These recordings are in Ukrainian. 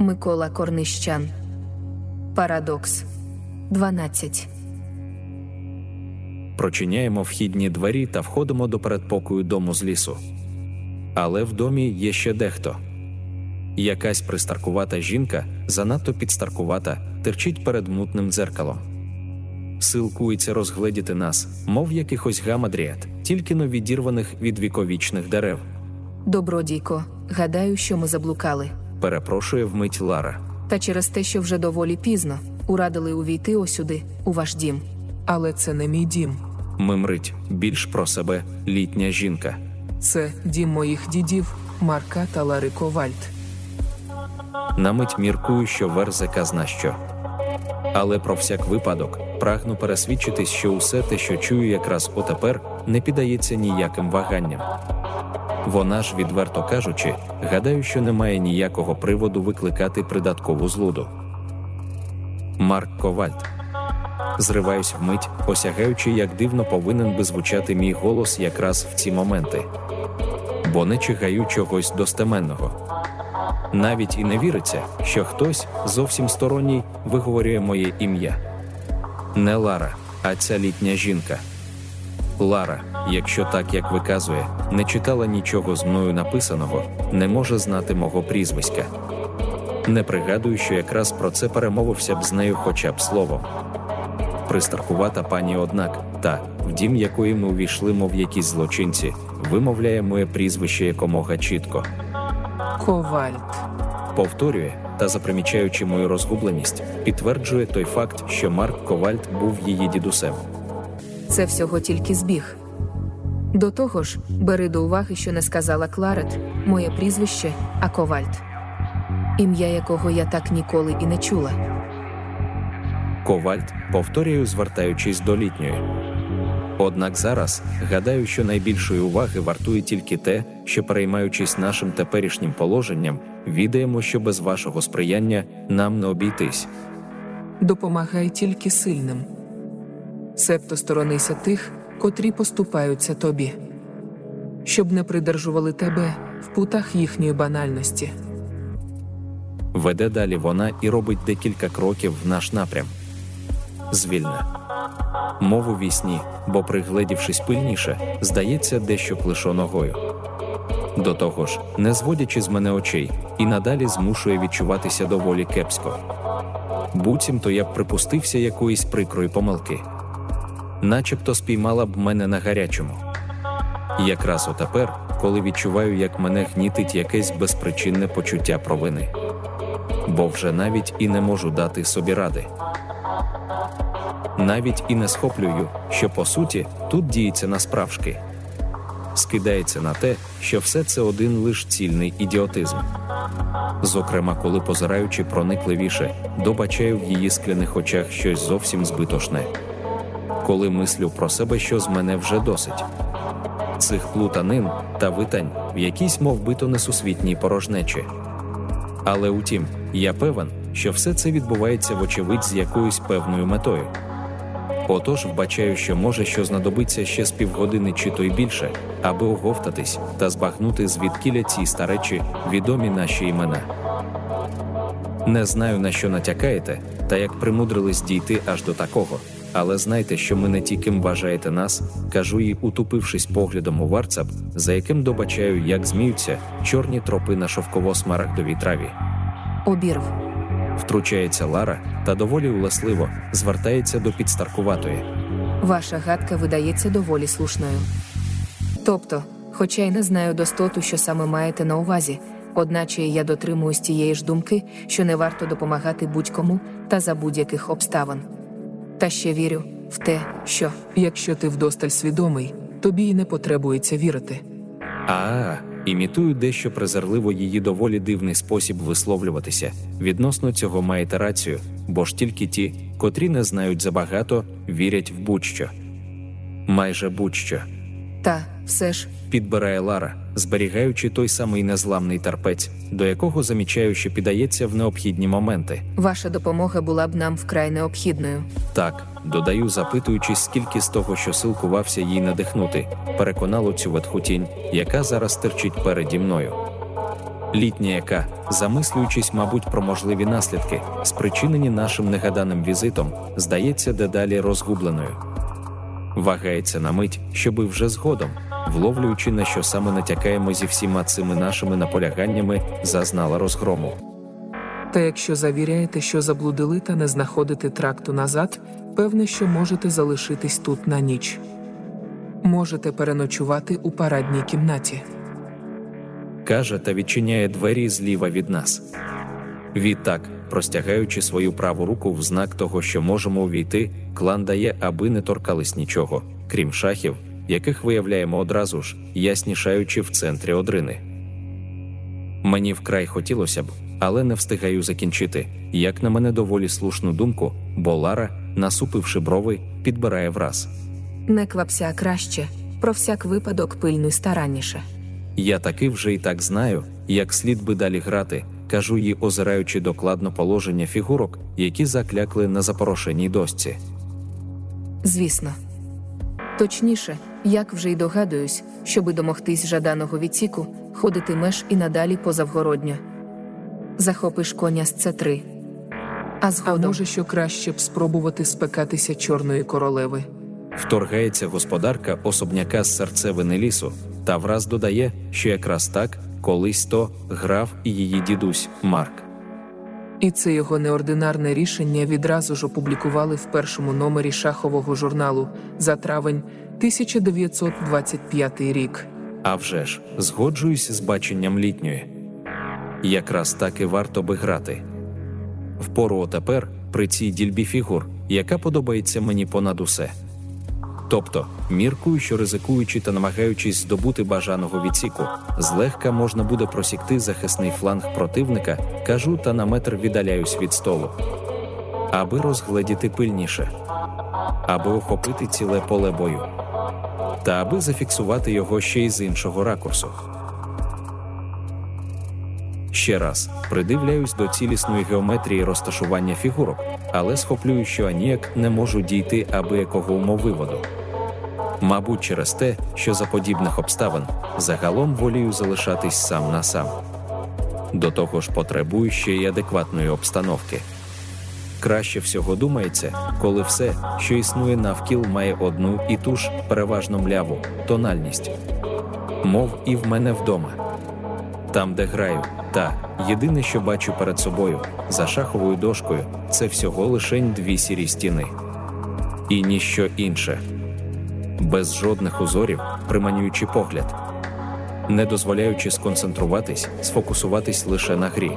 Микола Корнищан. Парадокс 12. Прочиняємо вхідні двері та входимо до передпокою дому з лісу. Але в домі є ще дехто. Якась пристаркувата жінка, занадто підстаркувата, терчить перед мутним дзеркалом. Силкується розгледіти нас, мов якихось гамадріат, тільки но відірваних від віковічних дерев. Добродійко, гадаю, що ми заблукали. Перепрошує вмить Лара. Та через те, що вже доволі пізно, урадили увійти осюди, у ваш дім. Але це не мій дім. Мимрить більш про себе літня жінка. Це дім моїх дідів, Марка та Лари Ковальд. На мить міркую, що верзе казна що. Але про всяк випадок прагну пересвідчитись, що усе те, що чую якраз отепер, не піддається ніяким ваганням. Вона ж, відверто кажучи, гадаю, що немає ніякого приводу викликати придаткову злуду. Марк Ковальд. Зриваюсь вмить, осягаючи, як дивно повинен би звучати мій голос якраз в ці моменти, бо не чигаю чогось достеменного. Навіть і не віриться, що хтось зовсім сторонній виговорює моє ім'я. Не Лара, а ця літня жінка. Лара, якщо так як виказує, не читала нічого з мною написаного, не може знати мого прізвиська. Не пригадую, що якраз про це перемовився б з нею хоча б словом. Пристаркувата пані, однак, та, в дім якої ми увійшли, мов якісь злочинці, вимовляє моє прізвище якомога чітко. Ковальд. Повторює та, запримічаючи мою розгубленість, підтверджує той факт, що Марк Ковальд був її дідусем. Це всього тільки збіг. До того ж, бери до уваги, що не сказала Кларет, моє прізвище, а Ковальд. Ім'я якого я так ніколи і не чула. Ковальд, повторюю, звертаючись до літньої. Однак зараз гадаю, що найбільшої уваги вартує тільки те, що, переймаючись нашим теперішнім положенням, відаємо, що без вашого сприяння нам не обійтись. Допомагай тільки сильним. Себто сторонися тих, котрі поступаються тобі, щоб не придержували тебе в путах їхньої банальності. Веде далі вона і робить декілька кроків в наш напрям. Звільна. Мову вісні, бо, пригледівшись пильніше, здається, дещо клишо ногою. До того ж, не зводячи з мене очей, і надалі змушує відчуватися доволі кепсько. Буцімто я б припустився якоїсь прикрої помилки, начебто спіймала б мене на гарячому. Якраз отепер, коли відчуваю, як мене гнітить якесь безпричинне почуття провини, бо вже навіть і не можу дати собі ради навіть і не схоплюю, що по суті тут діється насправжки. Скидається на те, що все це один лиш цільний ідіотизм. Зокрема, коли позираючи проникливіше, добачаю в її скляних очах щось зовсім збитошне. Коли мислю про себе, що з мене вже досить. Цих плутанин та витань в якійсь мов бито несусвітній порожнечі. Але утім, я певен, що все це відбувається вочевидь з якоюсь певною метою. Отож вбачаю, що може що знадобиться ще з півгодини чи то й більше, аби оговтатись та збагнути звідкіля ці старечі відомі наші імена. Не знаю, на що натякаєте, та як примудрились дійти аж до такого, але знайте, що ми не ті, ким вважаєте нас, кажу їй, утупившись поглядом у варцаб, за яким добачаю, як зміються чорні тропи на шовково-смарагдовій траві. Обірв. Втручається Лара та доволі улесливо звертається до підстаркуватої. Ваша гадка видається доволі слушною. Тобто, хоча й не знаю достоту, що саме маєте на увазі, одначе я дотримуюсь тієї ж думки, що не варто допомагати будь-кому та за будь-яких обставин. Та ще вірю в те, що Якщо ти вдосталь свідомий, тобі й не потребується вірити. А, імітую дещо презирливо її доволі дивний спосіб висловлюватися. Відносно цього маєте рацію, бо ж тільки ті, котрі не знають забагато, вірять в будь-що. Майже будь-що. Та все ж Підбирає Лара, зберігаючи той самий незламний терпець, до якого замічаю, що піддається в необхідні моменти. ваша допомога була б нам вкрай необхідною. Так, додаю, запитуючись, скільки з того, що силкувався їй надихнути, переконало цю ветху тінь, яка зараз терчить переді мною. Літня, яка, замислюючись, мабуть, про можливі наслідки, спричинені нашим негаданим візитом, здається дедалі розгубленою. Вагається на мить, щоби вже згодом, вловлюючи, на що саме натякаємо зі всіма цими нашими наполяганнями, зазнала розгрому. Та якщо завіряєте, що заблудили та не знаходите тракту назад, певне, що можете залишитись тут на ніч. Можете переночувати у парадній кімнаті. каже та відчиняє двері зліва від нас. Відтак, простягаючи свою праву руку в знак того, що можемо увійти, клан дає, аби не торкались нічого, крім шахів, яких виявляємо одразу ж, яснішаючи в центрі одрини. Мені вкрай хотілося б, але не встигаю закінчити, як на мене доволі слушну думку, бо Лара, насупивши брови, підбирає враз. Не квапся краще, про всяк випадок пильнуй старанніше. Я таки вже і так знаю, як слід би далі грати, кажу їй, озираючи докладно положення фігурок, які заклякли на запорошеній дошці. Звісно. Точніше, як вже й догадуюсь, щоби домогтись жаданого відсіку, ходитимеш і надалі позавгородньо. Захопиш коня з С3. А А згодом може, що краще б спробувати спекатися чорної королеви. Вторгається господарка особняка з серцевини лісу, та враз додає, що якраз так колись то грав і її дідусь Марк. І це його неординарне рішення відразу ж опублікували в першому номері шахового журналу за травень 1925 рік. А вже ж, згоджуюсь з баченням літньої. Якраз так і варто би грати. Впору отепер при цій дільбі фігур, яка подобається мені понад усе. Тобто, міркую, що ризикуючи та намагаючись здобути бажаного відсіку, злегка можна буде просікти захисний фланг противника, кажу та на метр віддаляюсь від столу. Аби розгледіти пильніше, аби охопити ціле поле бою, та аби зафіксувати його ще й з іншого ракурсу. Ще раз придивляюсь до цілісної геометрії розташування фігурок, але схоплюю, що аніяк не можу дійти аби якого умовиводу. Мабуть, через те, що за подібних обставин загалом волію залишатись сам на сам. До того ж, потребую ще й адекватної обстановки. Краще всього думається, коли все, що існує навкіл, має одну і ту ж переважно мляву тональність, мов і в мене вдома. Там, де граю, та єдине, що бачу перед собою, за шаховою дошкою, це всього лишень дві сірі стіни. І ніщо інше. Без жодних узорів, приманюючи погляд, не дозволяючи сконцентруватись, сфокусуватись лише на грі.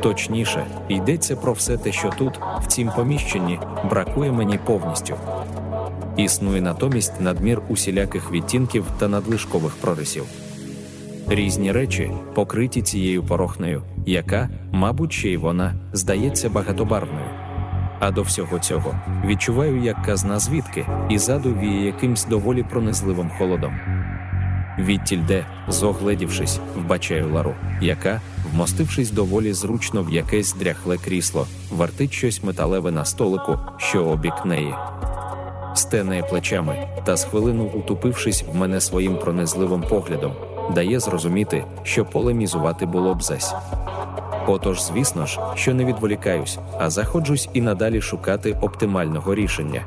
Точніше, йдеться про все те, що тут, в цім поміщенні, бракує мені повністю. Існує натомість надмір усіляких відтінків та надлишкових прорисів. Різні речі покриті цією порохнею, яка, мабуть, ще й вона, здається багатобарвною. А до всього цього відчуваю, як казна звідки, і заду віє якимсь доволі пронизливим холодом. Відтіль де, зогледівшись, вбачаю Лару, яка, вмостившись доволі зручно в якесь дряхле крісло, вартить щось металеве на столику, що обік неї. Стенає плечами та з хвилину утупившись в мене своїм пронизливим поглядом, дає зрозуміти, що полемізувати було б зась. Отож, звісно ж, що не відволікаюсь, а заходжусь і надалі шукати оптимального рішення.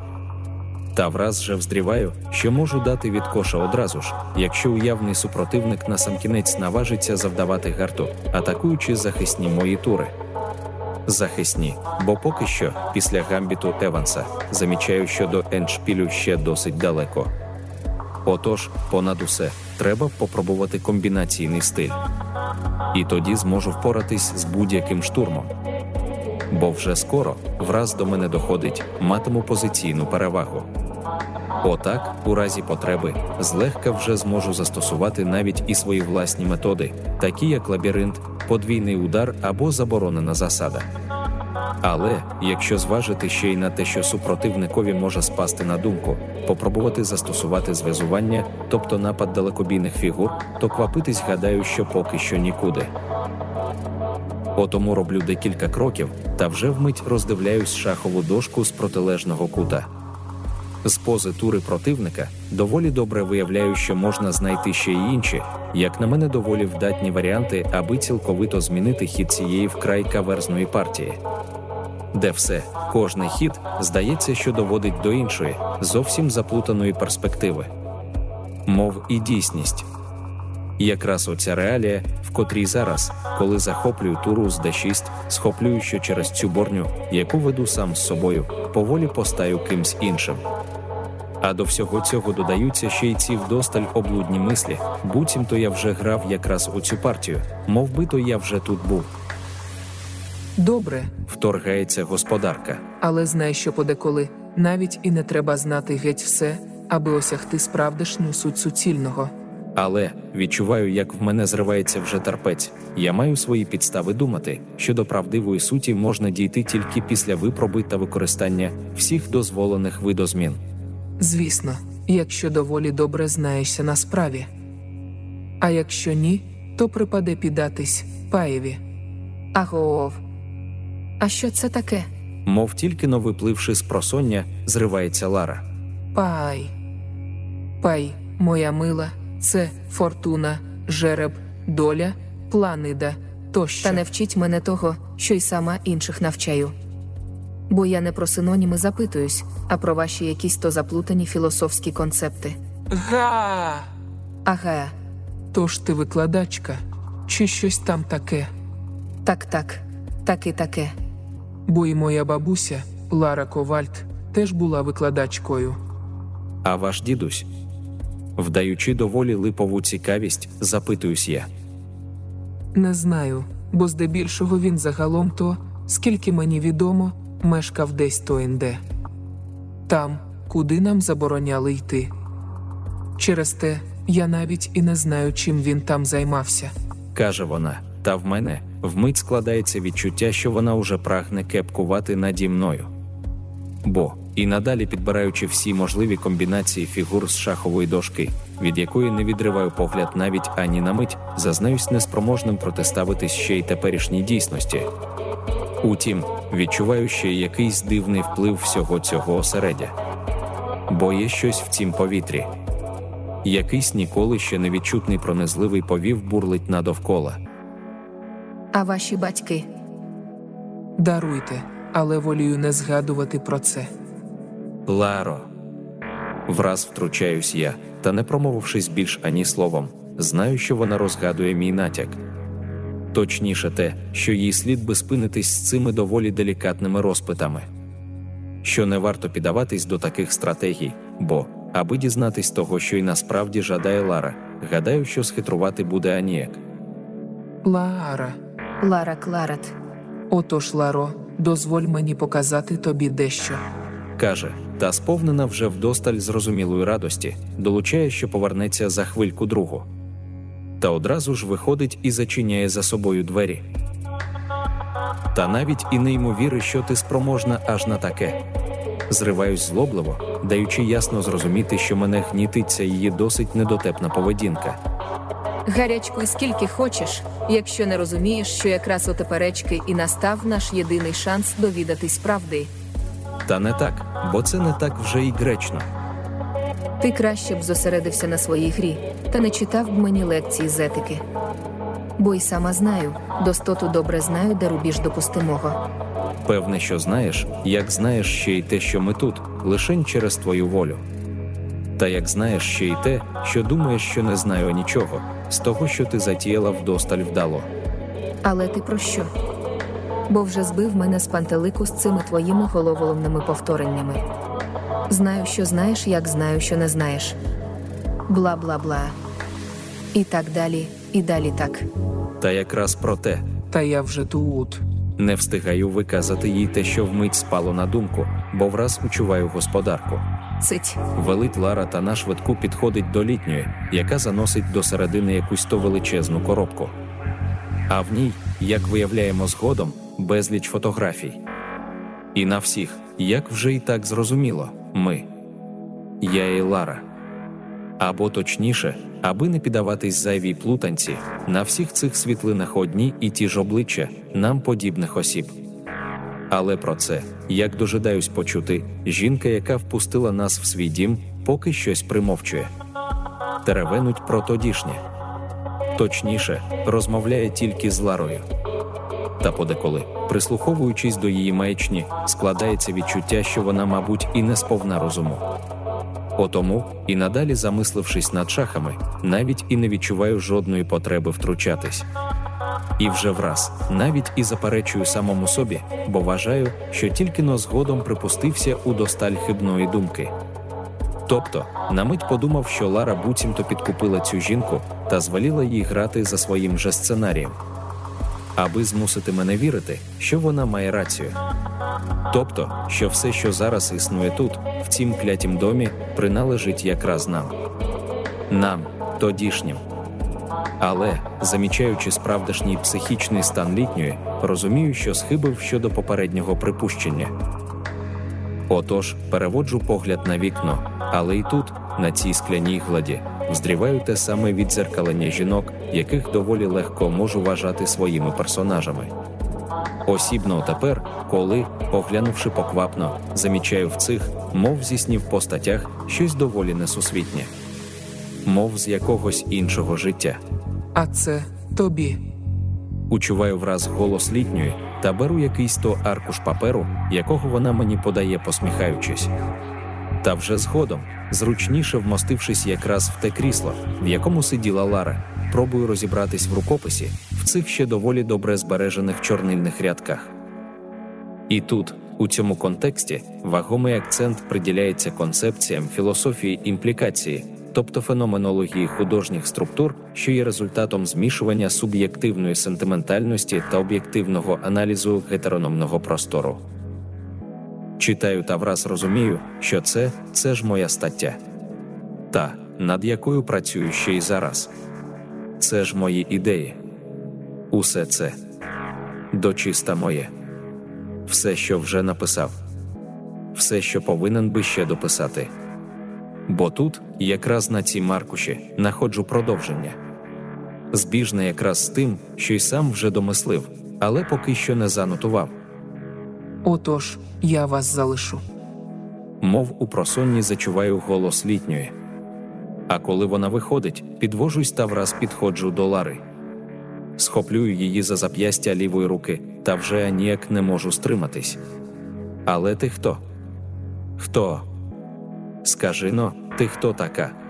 Та враз же вздріваю, що можу дати від коша одразу ж, якщо уявний супротивник насамкінець наважиться завдавати гарту, атакуючи захисні мої тури. Захисні, бо поки що, після гамбіту Еванса, замічаю, що до ендшпілю ще досить далеко. Отож, понад усе, треба попробувати комбінаційний стиль. І тоді зможу впоратись з будь-яким штурмом. Бо вже скоро, враз до мене доходить, матиму позиційну перевагу. Отак, у разі потреби, злегка вже зможу застосувати навіть і свої власні методи, такі як лабіринт, подвійний удар або заборонена засада. Але якщо зважити ще й на те, що супротивникові може спасти на думку, попробувати застосувати зв'язування, тобто напад далекобійних фігур, то квапитись гадаю, що поки що нікуди. Отому роблю декілька кроків та вже вмить роздивляюсь шахову дошку з протилежного кута. З пози тури противника доволі добре виявляю, що можна знайти ще й інші, як на мене, доволі вдатні варіанти, аби цілковито змінити хід цієї вкрай каверзної партії. Де все, кожний хід здається, що доводить до іншої, зовсім заплутаної перспективи, мов і дійсність. Якраз оця реалія, в котрій зараз, коли захоплюю туру з d6, схоплюю, що через цю борню, яку веду сам з собою, поволі постаю кимсь іншим. А до всього цього додаються ще й ці вдосталь облудні мислі, буцімто я вже грав якраз у цю партію, мов би то я вже тут був. Добре, Вторгається господарка. але знай, що подеколи навіть і не треба знати геть все, аби осягти справдешню суть суцільного. Але відчуваю, як в мене зривається вже терпець. Я маю свої підстави думати, що до правдивої суті можна дійти тільки після випроби та використання всіх дозволених видозмін. Звісно, якщо доволі добре знаєшся на справі. А якщо ні, то припаде піддатись паєві. Агоов. А що це таке? Мов тільки но випливши з просоння, зривається Лара. Пай. Пай, моя мила, це фортуна, жереб, доля, планида тощо. Та не вчіть мене того, що й сама інших навчаю. Бо я не про синоніми запитуюсь, а про ваші якісь то заплутані філософські концепти. Га! Ага, Тож ти викладачка, чи щось там таке? так, так, так і таке. Бо і моя бабуся, Лара Ковальт, теж була викладачкою. А ваш дідусь? Вдаючи доволі липову цікавість, запитуюсь я. Не знаю, бо здебільшого він загалом то, скільки мені відомо, мешкав десь то інде. Там, куди нам забороняли йти. Через те, я навіть і не знаю, чим він там займався. каже вона, та в мене вмить складається відчуття, що вона уже прагне кепкувати наді мною. Бо, і надалі підбираючи всі можливі комбінації фігур з шахової дошки, від якої не відриваю погляд навіть ані на мить, зазнаюсь неспроможним протиставитись ще й теперішній дійсності. Утім, відчуваю ще якийсь дивний вплив всього цього осередя. Бо є щось в цім повітрі. Якийсь ніколи ще невідчутний пронизливий повів бурлить надовкола. А ваші батьки? Даруйте, але волію не згадувати про це. Ларо. Враз втручаюсь я, та не промовившись більш ані словом, знаю, що вона розгадує мій натяк. Точніше те, що їй слід би спинитись з цими доволі делікатними розпитами, що не варто піддаватись до таких стратегій, бо, аби дізнатись того, що й насправді жадає Лара, гадаю, що схитрувати буде аніяк. Лара, Лара Кларет. отож, Ларо, дозволь мені показати тобі дещо. каже, та сповнена вже вдосталь зрозумілої радості, долучає, що повернеться за хвильку другу. Та одразу ж виходить і зачиняє за собою двері. Та навіть і не йому що ти спроможна аж на таке. Зриваюсь злобливо, даючи ясно зрозуміти, що мене гнітиться її досить недотепна поведінка. Гарячкуй скільки хочеш, якщо не розумієш, що якраз отеперечки і настав наш єдиний шанс довідатись правди. Та не так, бо це не так вже й гречно. Ти краще б зосередився на своїй грі, та не читав б мені лекції з етики. Бо й сама знаю, достоту добре знаю, де рубіж допустимого. Певне, що знаєш, як знаєш ще й те, що ми тут, лишень через твою волю. Та як знаєш ще й те, що думаєш, що не знаю нічого, з того, що ти затіяла вдосталь вдало. Але ти про що? Бо вже збив мене з пантелику з цими твоїми головоломними повтореннями. Знаю, що знаєш, як знаю, що не знаєш. Бла бла бла. І так далі, і далі так. Та якраз про те, Та я вже тут. не встигаю виказати їй те, що вмить спало на думку, бо враз учуваю господарку. Цить. Велить Лара та на швидку підходить до літньої, яка заносить до середини якусь то величезну коробку. А в ній, як виявляємо згодом, безліч фотографій. І на всіх, як вже і так зрозуміло, ми. Я і Лара. Або точніше, аби не піддаватись зайвій плутанці, на всіх цих світлинах одні і ті ж обличчя, нам подібних осіб. Але про це, як дожидаюсь почути, жінка, яка впустила нас в свій дім, поки щось примовчує. Теревенуть про тодішнє. Точніше, розмовляє тільки з Ларою. Та подеколи, прислуховуючись до її маячні, складається відчуття, що вона, мабуть, і не сповна розуму. Отому, і надалі замислившись над шахами, навіть і не відчуваю жодної потреби втручатись. І вже враз, навіть і заперечую самому собі, бо вважаю, що тільки но згодом припустився у досталь хибної думки. Тобто, на мить подумав, що Лара буцімто підкупила цю жінку та зваліла їй грати за своїм же сценарієм, аби змусити мене вірити, що вона має рацію. Тобто, що все, що зараз існує тут, в цім клятім домі, приналежить якраз нам, нам, тодішнім. Але, замічаючи справдешній психічний стан літньої, розумію, що схибив щодо попереднього припущення. Отож, переводжу погляд на вікно, але і тут, на цій скляній гладі, вздріваю те саме відзеркалення жінок, яких доволі легко можу вважати своїми персонажами. Осібно тепер, коли, оглянувши поквапно, замічаю в цих, мов зі снів постатях, щось доволі несусвітнє, мов з якогось іншого життя. А це тобі. Учуваю враз голос літньої та беру якийсь то аркуш паперу, якого вона мені подає, посміхаючись. Та вже згодом, зручніше вмостившись якраз в те крісло, в якому сиділа Лара, пробую розібратись в рукописі в цих ще доволі добре збережених чорнильних рядках. І тут, у цьому контексті, вагомий акцент приділяється концепціям філософії імплікації, тобто феноменології художніх структур, що є результатом змішування суб'єктивної сентиментальності та об'єктивного аналізу гетерономного простору. Читаю та враз розумію, що це це ж моя стаття, та над якою працюю ще й зараз. Це ж мої ідеї. Усе це дочиста моє, все, що вже написав, все, що повинен би ще дописати. Бо тут, якраз на цій маркуші, находжу продовження. Збіжне якраз з тим, що й сам вже домислив, але поки що не занотував. Отож, я вас залишу. Мов у просонні зачуваю голос літньої. А коли вона виходить, підвожусь та враз підходжу до Лари. Схоплюю її за зап'ястя лівої руки, та вже ніяк не можу стриматись. Але ти хто? Хто? Скажи но, ти хто така?